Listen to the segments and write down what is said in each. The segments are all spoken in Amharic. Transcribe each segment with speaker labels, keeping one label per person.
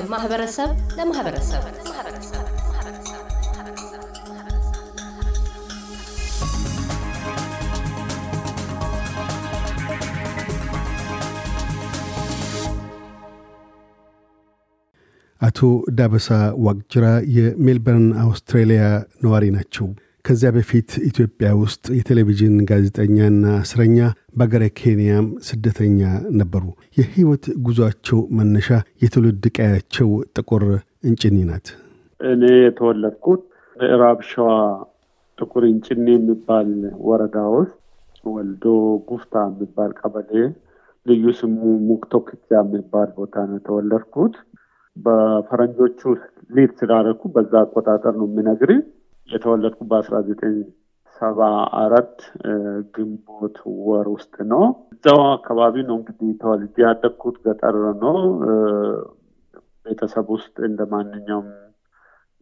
Speaker 1: ከማህበረሰብ ለማህበረሰብ
Speaker 2: አቶ ዳበሳ ዋቅጅራ የሜልበርን አውስትራሊያ ነዋሪ ናቸው። ከዚያ በፊት ኢትዮጵያ ውስጥ የቴሌቪዥን ጋዜጠኛና እስረኛ፣ በአገረ ኬንያም ስደተኛ ነበሩ። የህይወት ጉዟቸው መነሻ የትውልድ ቀያቸው ጥቁር እንጭኒ ናት።
Speaker 3: እኔ የተወለድኩት ምዕራብ ሸዋ ጥቁር እንጭኒ የሚባል ወረዳ ውስጥ ወልዶ ጉፍታ የሚባል ቀበሌ ልዩ ስሙ ሙክቶክቻ የሚባል ቦታ ነው የተወለድኩት። በፈረንጆቹ ሊድ ስላደረኩ በዛ አቆጣጠር ነው የሚነግር የተወለድኩ በአስራ ዘጠኝ ሰባ አራት ግንቦት ወር ውስጥ ነው። እዛው አካባቢ ነው እንግዲህ ተወልጄ ያደግኩት ገጠር ነው። ቤተሰብ ውስጥ እንደ ማንኛውም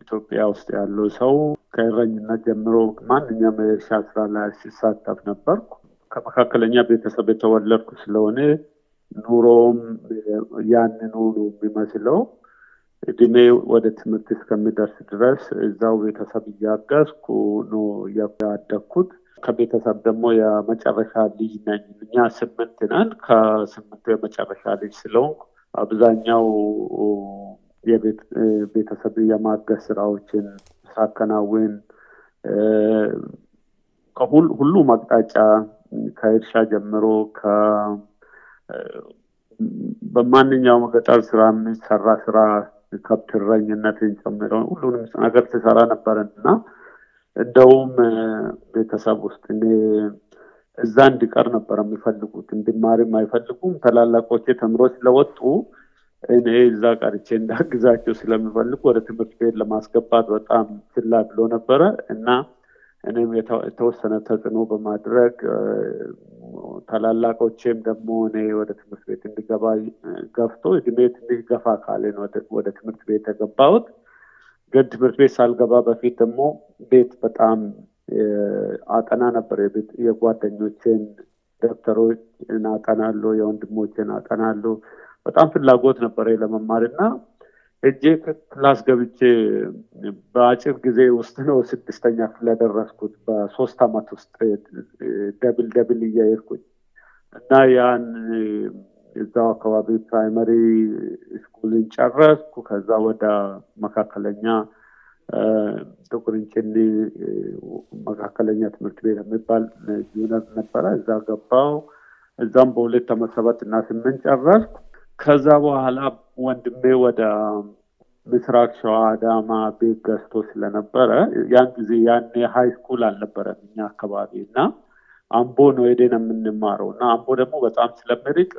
Speaker 3: ኢትዮጵያ ውስጥ ያለው ሰው ከእረኝነት ጀምሮ ማንኛውም የእርሻ ስራ ላይ ሲሳተፍ ነበርኩ። ከመካከለኛ ቤተሰብ የተወለድኩ ስለሆነ ኑሮውም ያንኑ ነው የሚመስለው። እድሜ ወደ ትምህርት እስከሚደርስ ድረስ እዛው ቤተሰብ እያገዝኩ ነው ያደግኩት። ከቤተሰብ ደግሞ የመጨረሻ ልጅ ነኝ። እኛ ስምንት ነን። ከስምንቱ የመጨረሻ ልጅ ስለሆንኩ አብዛኛው የቤተሰብ የማገዝ ስራዎችን ሳከናውን ሁሉም አቅጣጫ ከእርሻ ጀምሮ በማንኛውም ገጠር ስራ የሚሰራ ስራ ከብት እረኝነትን ጨምሮ ሁሉንም ነገር ትሰራ ነበረን እና እንደውም ቤተሰብ ውስጥ እኔ እዛ እንዲቀር ነበር የሚፈልጉት፣ እንድማርም አይፈልጉም። ታላላቆቼ ተምሮ ስለወጡ እኔ እዛ ቀርቼ እንዳግዛቸው ስለሚፈልጉ ወደ ትምህርት ቤት ለማስገባት በጣም ችላ ብሎ ነበረ እና እኔም የተወሰነ ተጽዕኖ በማድረግ ታላላቆቼም ደግሞ እኔ ወደ ትምህርት ቤት እንዲገባ ገፍቶ እድሜ ትንሽ ገፋ ካለን ወደ ትምህርት ቤት የገባሁት። ግን ትምህርት ቤት ሳልገባ በፊት ደግሞ ቤት በጣም አጠና ነበር። የጓደኞቼን ደብተሮች አጠናለሁ፣ የወንድሞቼን አጠናለሁ። በጣም ፍላጎት ነበረ ለመማር እና እጄ class ገብቼ በአጭር ጊዜ ውስጥ ነው ስድስተኛ ክፍል ያደረስኩት። በሶስት አመት ውስጥ double double እያደረኩኝ እና ያን እዛው አካባቢ primary school ን ጨረስኩ። ከዛ ወደ መካከለኛ ጥቁር እንጭኒ መካከለኛ ትምህርት ቤት የሚባል junior ነበረ። እዛ ገባው። እዛም በሁለት ሰባት እና ስምንት ጨረስኩ። ከዛ በኋላ ወንድሜ ወደ ምስራቅ ሸዋ አዳማ ቤት ገዝቶ ስለነበረ ያን ጊዜ ያኔ high school አልነበረም እኛ አካባቢ እና አምቦ ነው ሄደን የምንማረው እና አምቦ ደግሞ በጣም ስለሚርቅ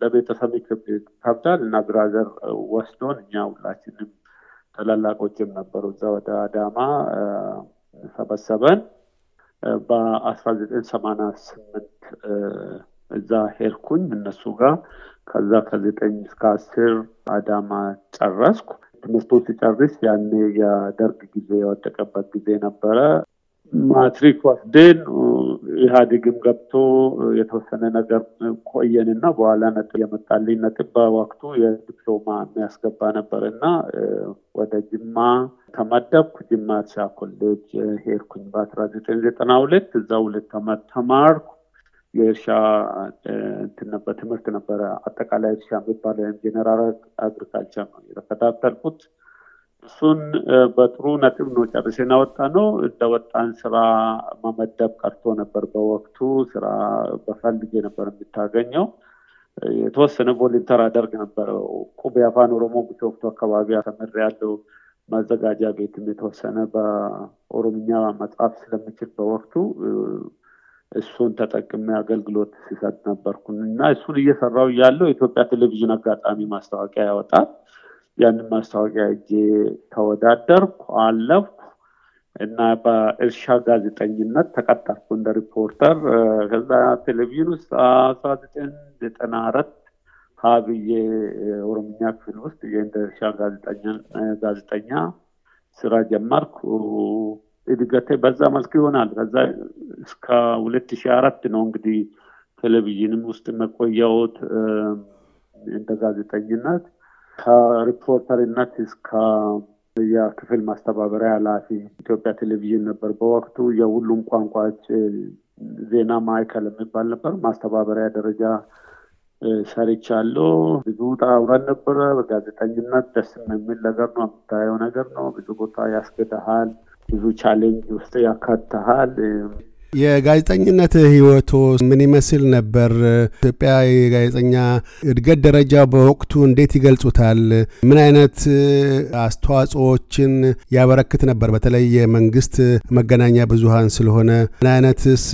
Speaker 3: ለቤተሰብ ይከብዳል እና brother ወስዶን እኛ ሁላችንም ታላላቆችም ነበሩ እዛ ወደ አዳማ ሰበሰበን በአስራ ዘጠኝ እዛ ሄድኩኝ እነሱ ጋር ከዛ ከዘጠኝ እስከ አስር አዳማ ጨረስኩ። ትምህርቱ ሲጨርስ ያኔ የደርግ ጊዜ የወደቀበት ጊዜ ነበረ። ማትሪክ ወስደን ኢህአዴግም ገብቶ የተወሰነ ነገር ቆየንና በኋላ ነጥብ የመጣልኝ ነጥብ በወቅቱ የዲፕሎማ የሚያስገባ ነበር እና ወደ ጅማ ተመደብኩ። ጅማ እርሻ ኮሌጅ ሄድኩኝ በአስራ ዘጠኝ ዘጠና ሁለት እዛ ሁለት ዓመት ተማርኩ። የእርሻ ትምህርት ነበረ። አጠቃላይ እርሻ የሚባል general agriculture ነው የተከታተልኩት። እሱን በጥሩ ነጥብ ነው ጨርሰን የወጣነው። እንደወጣን ስራ መመደብ ቀርቶ ነበር። በወቅቱ ስራ በፈልጌ ነበር የምታገኘው። የተወሰነ volunteer አደርግ ነበር። ቁቤ አፋን ኦሮሞ ቢሾፍቱ አካባቢ አስተምሬያለሁ። ማዘጋጃ ቤትም የተወሰነ በኦሮምኛ መጽሐፍ ስለምችል በወቅቱ እሱን ተጠቅሜ አገልግሎት ሲሰጥ ነበርኩ እና እሱን እየሰራው ያለው የኢትዮጵያ ቴሌቪዥን አጋጣሚ ማስታወቂያ ያወጣል። ያንን ማስታወቂያ እጄ ተወዳደርኩ፣ አለፍኩ እና በእርሻ ጋዜጠኝነት ተቀጠርኩ እንደ ሪፖርተር። ከዛ ቴሌቪዥን ውስጥ አስራ ዘጠኝ ዘጠና አራት ሀብዬ ኦሮምኛ ክፍል ውስጥ እንደ እርሻ ጋዜጠኛ ስራ ጀመርኩ። እድገቴ በዛ መልክ ይሆናል። ከዛ እስከ ሁለት ሺህ አራት ነው እንግዲህ ቴሌቪዥንም ውስጥ መቆየሁት እንደ ጋዜጠኝነት ከሪፖርተርነት እስከ የክፍል ማስተባበሪያ ኃላፊ ኢትዮጵያ ቴሌቪዥን ነበር። በወቅቱ የሁሉም ቋንቋዎች ዜና ማዕከል የሚባል ነበር። ማስተባበሪያ ደረጃ ሰርቻለሁ። ብዙ ውጣ ውረድ ነበረ። በጋዜጠኝነት ደስ የሚል ነገር ነው። የምታየው ነገር ነው። ብዙ ቦታ ያስገድሃል። ብዙ challenge ውስጥ ያካትሃል።
Speaker 2: የጋዜጠኝነት ህይወቶ ምን ይመስል ነበር? ኢትዮጵያ የጋዜጠኛ እድገት ደረጃ በወቅቱ እንዴት ይገልጹታል? ምን አይነት አስተዋጽኦዎችን ያበረክት ነበር? በተለይ የመንግስት መገናኛ ብዙሀን ስለሆነ ምን አይነትስ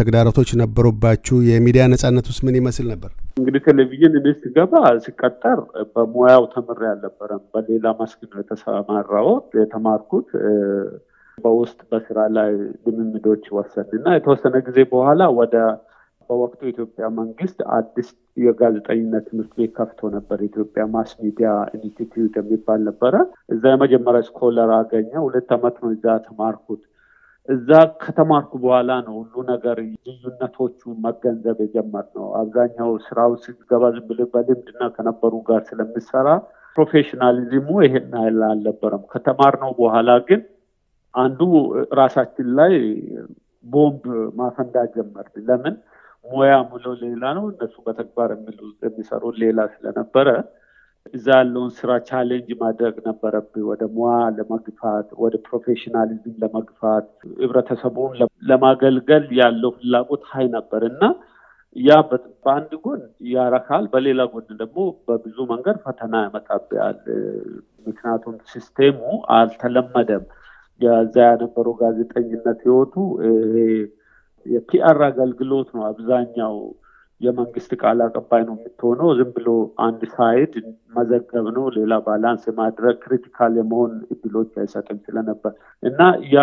Speaker 2: ተግዳሮቶች ነበሩባችሁ? የሚዲያ ነጻነት ውስጥ ምን ይመስል ነበር?
Speaker 3: እንግዲህ ቴሌቪዥን እኔ ስገባ ሲቀጠር በሙያው ተምሬ አልነበረም። በሌላ መስክ ነው የተሰማራሁት የተማርኩት በውስጥ በስራ ላይ ልምምዶች ወሰድን እና የተወሰነ ጊዜ በኋላ ወደ በወቅቱ የኢትዮጵያ መንግስት አዲስ የጋዜጠኝነት ትምህርት ቤት ከፍቶ ነበር። የኢትዮጵያ Mass Media Institute የሚባል ነበረ። እዛ የመጀመሪያ scholar አገኘሁ። ሁለት ዓመት ነው እዛ ተማርኩት። እዛ ከተማርኩ በኋላ ነው ሁሉ ነገር ልዩነቶቹ መገንዘብ የጀመርነው። አብዛኛው ስራው ሲገባ ዝም ብለህ በልምድና ከነበሩ ጋር ስለምሰራ professionalism ኡ ይሄን ያህል አልነበረም። ከተማርነው በኋላ ግን አንዱ ራሳችን ላይ ቦምብ ማፈንዳት ጀመር። ለምን ሙያ ሙሉ ሌላ ነው፣ እነሱ በተግባር የሚሰሩ ሌላ ስለነበረ እዛ ያለውን ስራ challenge ማድረግ ነበረብኝ። ወደ ሙያ ለመግፋት፣ ወደ professionalism ለመግፋት፣ ህብረተሰቡን ለማገልገል ያለው ፍላጎት high ነበር እና ያ በአንድ ጎን ያረካል፣ በሌላ ጎን ደግሞ በብዙ መንገድ ፈተና ያመጣብያል። ምክንያቱም system ኡ አልተለመደም። የዛ የነበረው ጋዜጠኝነት ህይወቱ የ PR አገልግሎት ነው። አብዛኛው የመንግስት ቃል አቀባይ ነው የምትሆነው። ዝም ብሎ አንድ side መዘገብ ነው። ሌላ balance የማድረግ critical የመሆን እድሎች አይሰጥም ስለነበር እና ያ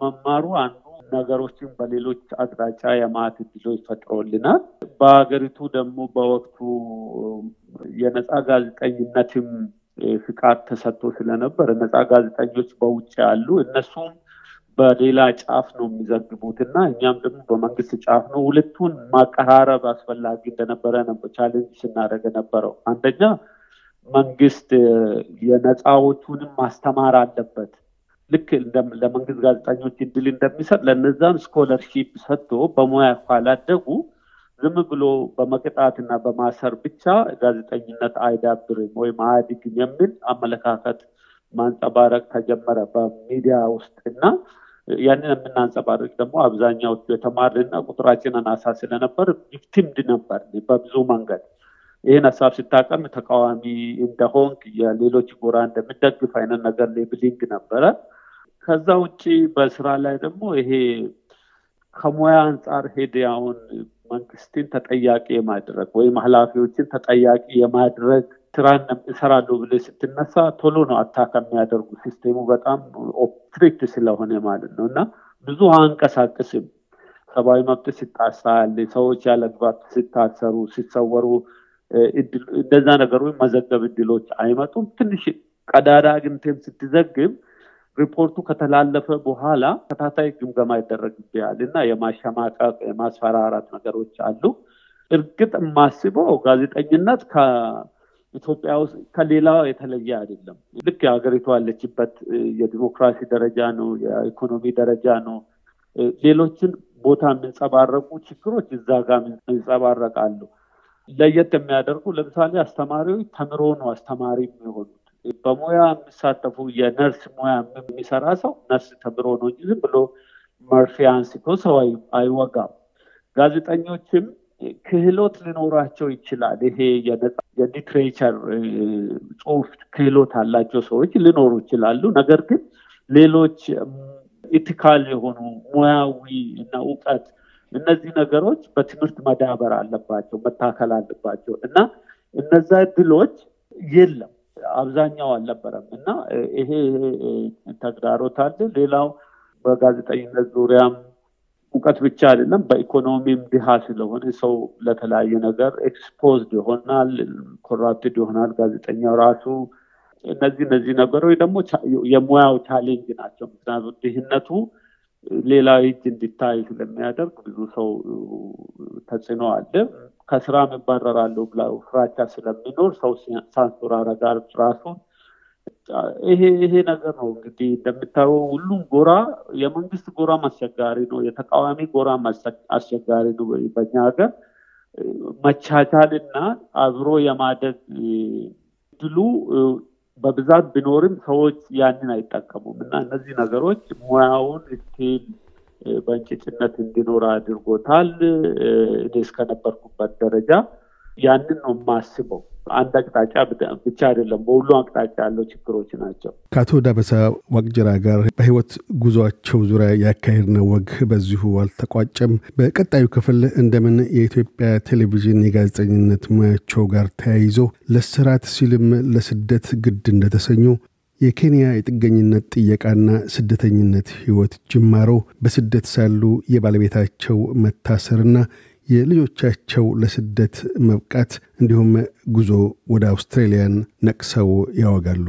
Speaker 3: መማሩ አንዱ ነገሮችን በሌሎች አቅጣጫ የማየት እድሎች ፈጥሮልናል። በሀገሪቱ ደግሞ በወቅቱ የነፃ ጋዜጠኝነትም ፍቃድ ተሰጥቶ ስለነበር ነፃ ጋዜጠኞች በውጭ ያሉ እነሱም በሌላ ጫፍ ነው የሚዘግቡት እና እኛም ደግሞ በመንግስት ጫፍ ነው። ሁለቱን ማቀራረብ አስፈላጊ እንደነበረ ነበር challenge ስናደርግ ነበረው። አንደኛ መንግስት የነፃዎቹንም ማስተማር አለበት። ልክ ለመንግስት ጋዜጠኞች እድል እንደሚሰጥ ለነዛም scholarship ሰጥቶ በሙያ ካላደጉ ዝም ብሎ በመቅጣት እና በማሰር ብቻ ጋዜጠኝነት አይዳብርም ወይም አያድግም የሚል አመለካከት ማንጸባረቅ ተጀመረ በሚዲያ ውስጥ እና ያንን የምናንጸባርቅ ደግሞ አብዛኛዎቹ የተማርንና ቁጥራችን አናሳ ስለነበር victimized ነበር በብዙ መንገድ። ይህን ሀሳብ ስታቀም ተቃዋሚ እንደሆንክ የሌሎች ጎራ እንደምደግፍ አይነት ነገር labeling ነበረ። ከዛ ውጭ በስራ ላይ ደግሞ ይሄ ከሙያ አንጻር ሄድ አሁን መንግስትን ተጠያቂ የማድረግ ወይም ኃላፊዎችን ተጠያቂ የማድረግ ስራን እሰራለሁ ብለህ ስትነሳ ቶሎ ነው attack የሚያደርጉ system ኡ በጣም ኦፕትሪክት ስለሆነ ማለት ነው እና ብዙ አንቀሳቅስም። ሰብአዊ መብት ሲጣሳል፣ ሰዎች ያለአግባብ ሲታሰሩ፣ ሲሰወሩ እንደዛ ነገሮች መዘገብ እድሎች አይመጡም። ትንሽ ቀዳዳ አግኝተም ስትዘግብ ሪፖርቱ ከተላለፈ በኋላ ተከታታይ ግምገማ ይደረግብሃል እና የማሸማቀቅ የማስፈራራት ነገሮች አሉ። እርግጥ የማስበው ጋዜጠኝነት ኢትዮጵያ ውስጥ ከሌላ የተለየ አይደለም። ልክ የሀገሪቱ ያለችበት የዲሞክራሲ ደረጃ ነው፣ የኢኮኖሚ ደረጃ ነው። ሌሎችን ቦታ የሚንጸባረቁ ችግሮች እዛ ጋር ይንጸባረቃሉ። ለየት የሚያደርጉ ለምሳሌ አስተማሪዎች ተምሮ ነው አስተማሪ የሚሆኑት። በሙያ የሚሳተፉ የነርስ ሙያ የሚሰራ ሰው ነርስ ተምሮ ነው እንጂ ዝም ብሎ መርፌ አንስቶ ሰው አይወጋም። ጋዜጠኞችም ክህሎት ሊኖራቸው ይችላል። ይሄ የሊትሬቸር ጽሁፍ ክህሎት አላቸው ሰዎች ሊኖሩ ይችላሉ። ነገር ግን ሌሎች ethical የሆኑ ሙያዊ እና እውቀት እነዚህ ነገሮች በትምህርት መዳበር አለባቸው፣ መታከል አለባቸው እና እነዛ እድሎች የለም አብዛኛው አልነበረም እና ይሄ ተግዳሮት አለ። ሌላው በጋዜጠኝነት ዙሪያም እውቀት ብቻ አይደለም፣ በኢኮኖሚም ድሃ ስለሆነ ሰው ለተለያየ ነገር exposed ይሆናል፣ corrupted ይሆናል ጋዜጠኛው ራሱ። እነዚህ እነዚህ ነገሮች ደግሞ የሙያው challenge ናቸው። ምክንያቱም ድህነቱ ሌላ እጅ እንዲታይ ስለሚያደርግ ብዙ ሰው ተጽዕኖ አለ። ከስራ እባረራለሁ ብሎ ፍራቻ ስለሚኖር ሰው ሳንሱር አረጋር ራሱን ይሄ ይሄ ነገር ነው እንግዲህ እንደምታየው ሁሉም ጎራ የመንግስት ጎራም አስቸጋሪ ነው፣ የተቃዋሚ ጎራም አስቸጋሪ ነው። በኛ ሀገር መቻቻልና አብሮ የማደግ እድሉ በብዛት ቢኖርም ሰዎች ያንን አይጠቀሙም እና እነዚህ ነገሮች ሙያውን still በእንጭጭነት እንዲኖር አድርጎታል። እኔ እስከነበርኩበት ደረጃ ያንን ነው የማስበው። አንድ አቅጣጫ ብቻ አይደለም፣ በሁሉ አቅጣጫ ያለው ችግሮች ናቸው።
Speaker 2: ከአቶ ዳበሳ ዋቅጅራ ጋር በህይወት ጉዟቸው ዙሪያ ያካሄድነው ወግ በዚሁ አልተቋጨም። በቀጣዩ ክፍል እንደምን የኢትዮጵያ ቴሌቪዥን የጋዜጠኝነት ሙያቸው ጋር ተያይዞ ለስራት ሲልም ለስደት ግድ እንደተሰኙ የኬንያ የጥገኝነት ጥየቃና ስደተኝነት ህይወት ጅማሮ፣ በስደት ሳሉ የባለቤታቸው መታሰርና የልጆቻቸው ለስደት መብቃት እንዲሁም ጉዞ ወደ አውስትራሊያን ነቅሰው ያወጋሉ።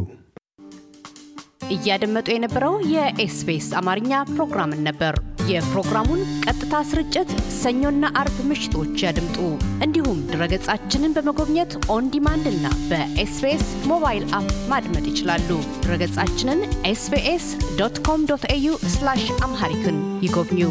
Speaker 1: እያደመጡ የነበረው የኤስቢኤስ አማርኛ ፕሮግራምን ነበር። የፕሮግራሙን ቀጥታ ስርጭት ሰኞና አርብ ምሽቶች ያድምጡ። እንዲሁም ድረገጻችንን በመጎብኘት on demand እና በ SBS mobile app ማድመጥ ይችላሉ። ድረገጻችንን SBS dot com dot au Amharic ን ይጎብኙ።